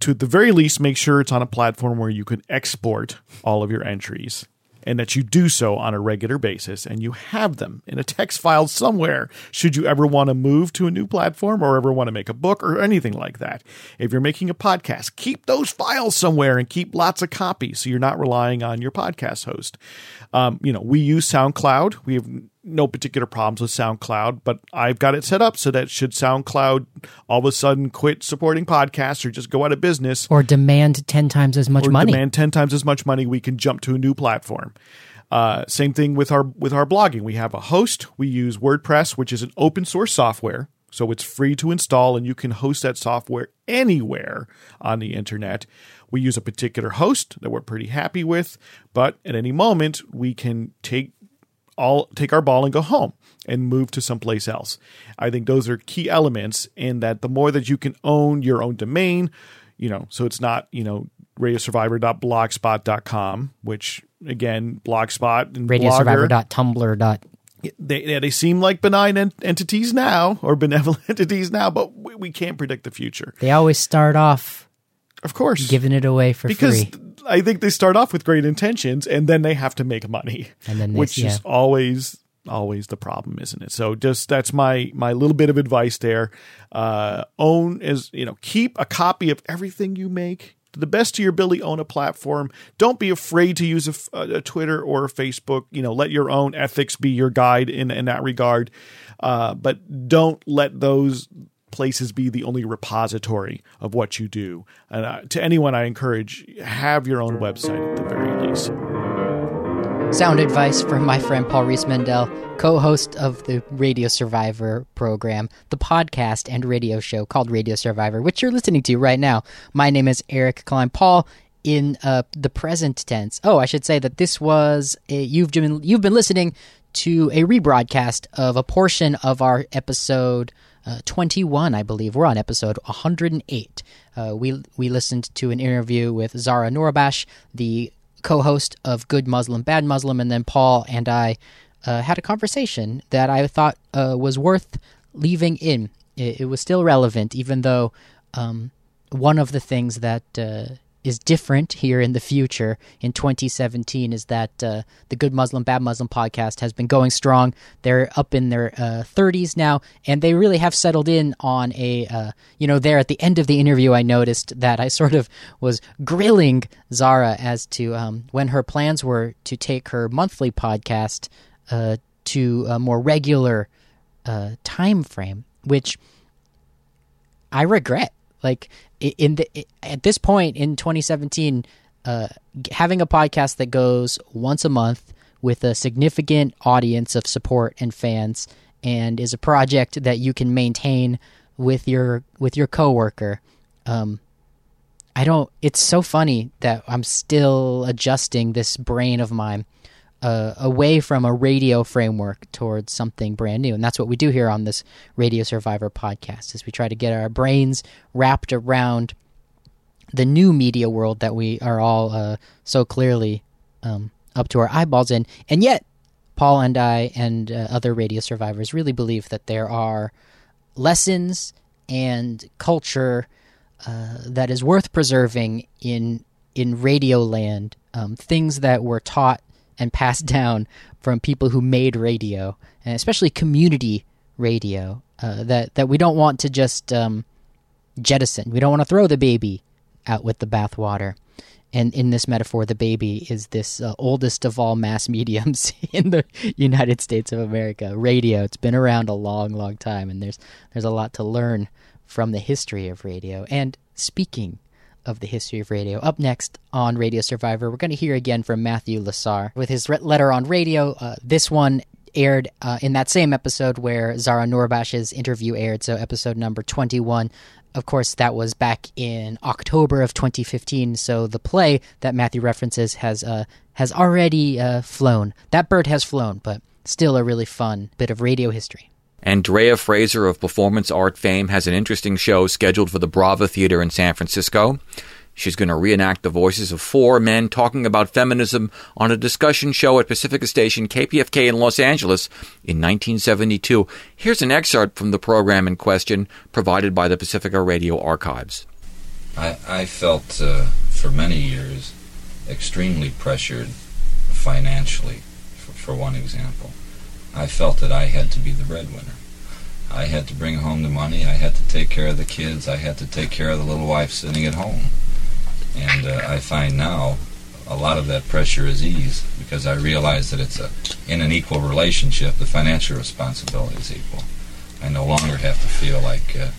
to at the very least make sure it's on a platform where you can export all of your entries and that you do so on a regular basis and you have them in a text file somewhere should you ever want to move to a new platform or ever want to make a book or anything like that. If you're making a podcast, keep those files somewhere and keep lots of copies so you're not relying on your podcast host. Um, you know, we use SoundCloud. We have no particular problems with SoundCloud, but I've got it set up so that should SoundCloud all of a sudden quit supporting podcasts or just go out of business, or demand ten times as much or money. demand 10 times as much money we can jump to a new platform. Uh, same thing with our with our blogging. We have a host. We use wordpress which is an open source software. So it's free to install and you can host that software anywhere on the internet. We use a particular host that we're pretty happy with but at any moment we can take all take our ball and go home and move to someplace else. I think those are key elements in that the more that you can own your own domain, you know, so it's not, you know, radiosurvivor.blogspot.com, which again, Blogspot and Radiosurvivor.tumblr. dot- they yeah, they seem like benign ent- entities now or benevolent entities now, but we, we can't predict the future. They always start off Of course. giving it away for because free. I think they start off with great intentions and then they have to make money, And then they- which is always always the problem, isn't it? So just that's my my little bit of advice there. Uh, own is you know keep a copy of everything you make. To the best of your ability, own a platform. Don't be afraid to use a Twitter or a Facebook. You know, let your own ethics be your guide in in that regard. Uh, but don't let those places be the only repository of what you do. And uh, to anyone, I encourage have your own website at the very least. Sound advice from my friend Paul Riismandel, co host of the Radio Survivor program, the podcast and radio show called Radio Survivor, which you're listening to right now. My name is Eric Klein. Paul, in uh, the present tense. Oh, I should say that this was a, you've been you've been listening to a rebroadcast of a portion of our episode uh, 21, I believe. We're on episode 108. Uh, we we listened to an interview with Zahra Noorbakhsh, the co-host of Good Muslim, Bad Muslim, and then Paul and I uh, had a conversation that I thought uh, was worth leaving in. It, it was still relevant, even though um, one of the things that uh, is different here in the future in 2017 is that uh, the Good Muslim Bad Muslim podcast has been going strong. They're up in their uh, 30s now, and they really have settled in on a uh, you know there at the end of the interview. I noticed that I sort of was grilling Zahra as to um, when her plans were to take her monthly podcast uh, to a more regular uh, time frame, which I regret. Like in the at this point in 2017, uh, having a podcast that goes once a month with a significant audience of support and fans, and is a project that you can maintain with your with your coworker. Um, I don't. It's so funny that I'm still adjusting this brain of mine uh, away from a radio framework towards something brand new, and that's what we do here on this Radio Survivor podcast. Is we try to get our brains wrapped around the new media world that we are all uh, so clearly um, up to our eyeballs in, and yet Paul and I and uh, other radio survivors really believe that there are lessons and culture uh, that is worth preserving in in radio land. Um, things that were taught and passed down from people who made radio, and especially community radio. Uh, that that we don't want to just um, jettison. We don't want to throw the baby out with the bathwater. And in this metaphor, the baby is this uh, oldest of all mass mediums in the United States of America, radio. It's been around a long, long time, and there's there's a lot to learn from the history of radio. And speaking of the history of radio, up next on Radio Survivor, we're going to hear again from Matthew Lasar with his letter on radio. Uh, this one aired uh, in that same episode where Zahra Noorbakhsh's interview aired, so episode number 21. Of course, that was back in October of 2015. So the play that Matthew references has uh, has already uh, flown. That bird has flown, but still a really fun bit of radio history. Andrea Fraser of performance art fame has an interesting show scheduled for the Brava Theater in San Francisco. She's going to reenact the voices of four men talking about feminism on a discussion show at Pacifica Station KPFK in Los Angeles in 1972. Here's an excerpt from the program in question provided by the Pacifica Radio Archives. I, I felt uh, for many years extremely pressured financially, for, for one example. I felt that I had to be the breadwinner. I had to bring home the money. I had to take care of the kids. I had to take care of the little wife sitting at home. And uh, I find now a lot of that pressure is eased because I realize that it's a in an equal relationship. The financial responsibility is equal. I no longer have to feel like uh,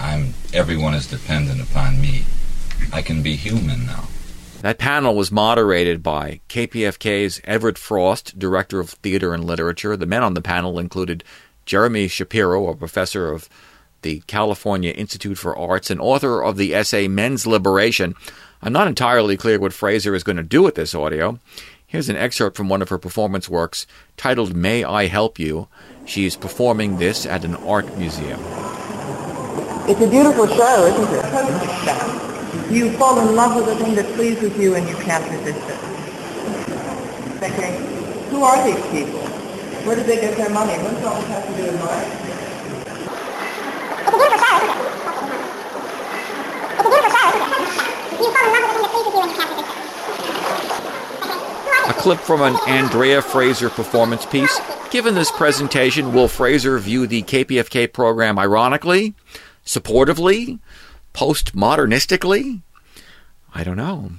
I'm everyone is dependent upon me. I can be human now. That panel was moderated by KPFK's Everett Frost, Director of Theater and Literature. The men on the panel included Jeremy Shapiro, a professor of the California Institute for Arts and author of the essay Men's Liberation. I'm not entirely clear what Fraser is going to do with this audio. Here's an excerpt from one of her performance works titled May I Help You. She's performing this at an art museum. It's a beautiful show, isn't it? Perfect show. You fall in love with the thing that pleases you and you can't resist it. Thinking, who are these people? Where did they get their money? What does all this have to do with mine? It's a beautiful show, isn't it? It's a beautiful show, isn't it? You fall in love with the thing that pleases you and you can't resist it. A clip from an Andrea Fraser performance piece. Given this presentation, will Fraser view the KPFK program ironically, supportively, postmodernistically? I don't know.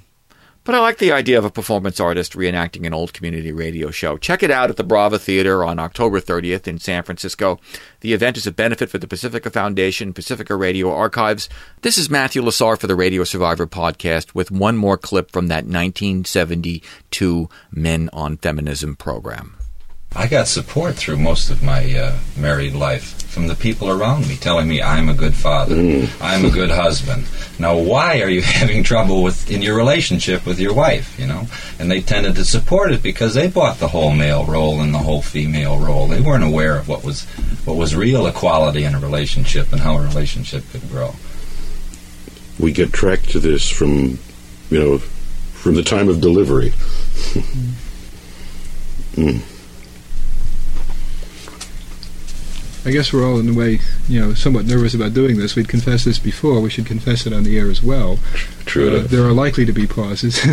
But I like the idea of a performance artist reenacting an old community radio show. Check it out at the Brava Theater on October 30th in San Francisco. The event is a benefit for the Pacifica Foundation, Pacifica Radio Archives. This is Matthew Lasar for the Radio Survivor podcast with one more clip from that 1972 Men on Feminism program. I got support through most of my uh, married life from the people around me telling me I'm a good father, I'm a good husband. Now, why are you having trouble with in your relationship with your wife? You know, and they tended to support it because they bought the whole male role and the whole female role. They weren't aware of what was what was real equality in a relationship and how a relationship could grow. we get tracked to this from, you know, from the time of delivery. Mm. I guess we're all in a way, you know, somewhat nervous about doing this. We'd confessed this before. We should confess it on the air as well. True Uh, there are likely to be pauses.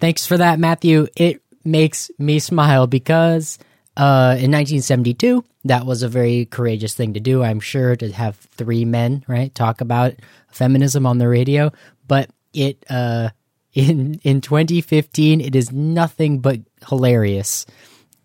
Thanks for that, Matthew. It makes me smile because uh, in 1972, that was a very courageous thing to do. I'm sure to have three men, right, talk about feminism on the radio. But it uh, in in 2015, it is nothing but hilarious.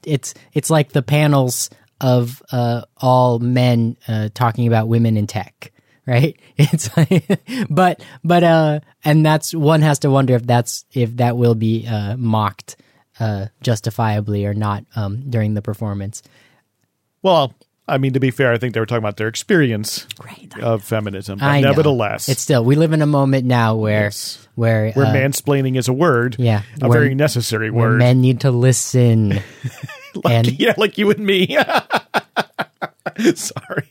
It's it's like the panels of uh, all men uh, talking about women in tech right? It's like, but but uh and that's one has to wonder if that's if that will be uh mocked uh justifiably or not um during the performance. Well, I mean, to be fair, I think they were talking about their experience of feminism. But nevertheless, it's still we live in a moment now where where where uh, mansplaining is a word, yeah a where- very necessary where word. men need to listen and yeah, like you and me. Sorry.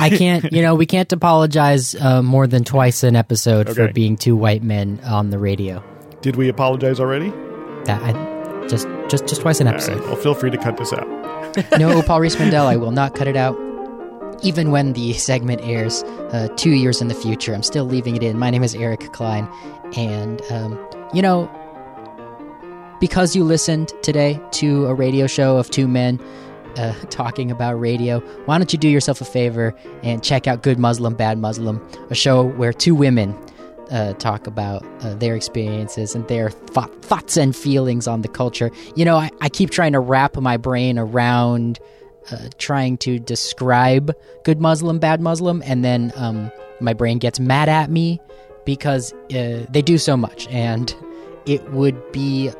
I can't, you know, we can't apologize uh, more than twice an episode for being two white men on the radio. Did we apologize already? That I just just just twice an episode. right, well, feel free to cut this out. no, Paul Riismandel, I will not cut it out. Even when the segment airs uh, two years in the future, I'm still leaving it in. My name is Eric Klein, and um, you know, because you listened today to a radio show of two men uh, talking about radio, why don't you do yourself a favor and check out Good Muslim, Bad Muslim, a show where two women uh, talk about uh, their experiences and their thought, thoughts and feelings on the culture. You know, I, I keep trying to wrap my brain around uh, trying to describe good Muslim, bad Muslim, and then um, my brain gets mad at me because uh, they do so much, and it would be.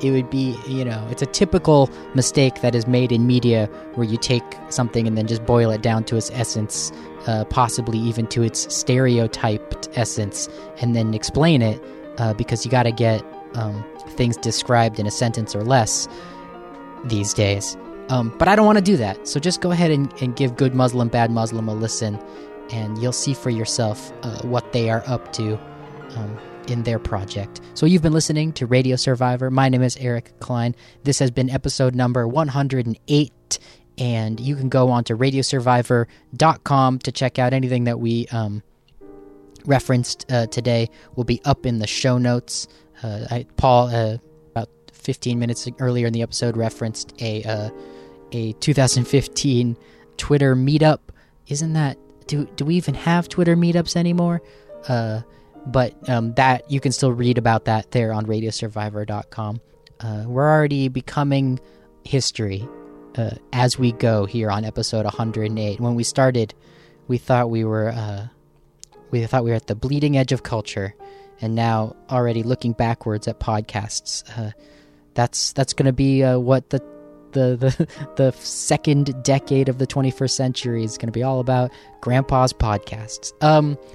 It would be, you know, it's a typical mistake that is made in media where you take something and then just boil it down to its essence, uh, possibly even to its stereotyped essence, and then explain it uh, because you got to get um, things described in a sentence or less these days. Um, but I don't want to do that. So just go ahead and, and give Good Muslim, Bad Muslim a listen, and you'll see for yourself uh, what they are up to um, in their project. So you've been listening to Radio Survivor. My name is Eric Klein. This has been episode number 108. And you can go on to radiosurvivor.com to check out anything that we um, referenced uh, today will be up in the show notes. Uh, I, Paul, uh, about 15 minutes earlier in the episode, referenced a uh, a 2015 Twitter meetup. Isn't that do do we even have Twitter meetups anymore? Uh, but um, that you can still read about that there on RadioSurvivor.com. Uh, we're already becoming history uh, as we go here on episode 108. When we started, we thought we were uh, we thought we were at the bleeding edge of culture, and now already looking backwards at podcasts, uh, that's that's going to be uh, what the the the the second decade of the 21st century is going to be all about. Grandpa's podcasts. Um.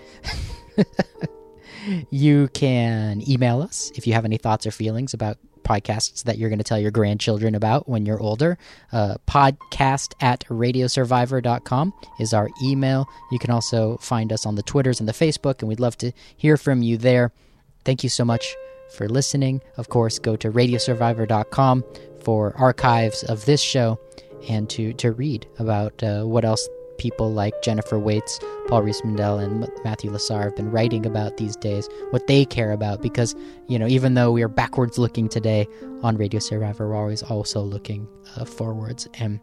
you can email us if you have any thoughts or feelings about podcasts that you're going to tell your grandchildren about when you're older. Uh, podcast at radiosurvivor.com is our email. You can also find us on the Twitters and the Facebook, and we'd love to hear from you there. Thank you so much for listening. Of course, go to radiosurvivor.com for archives of this show and to, to read about uh, what else people like Jennifer Waits, Paul Riismandel, and Matthew Lasar have been writing about these days, what they care about. Because, you know, even though we are backwards looking today on Radio Survivor, we're always also looking uh, forwards. And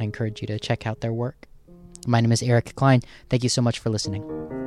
I encourage you to check out their work. My name is Eric Klein. Thank you so much for listening.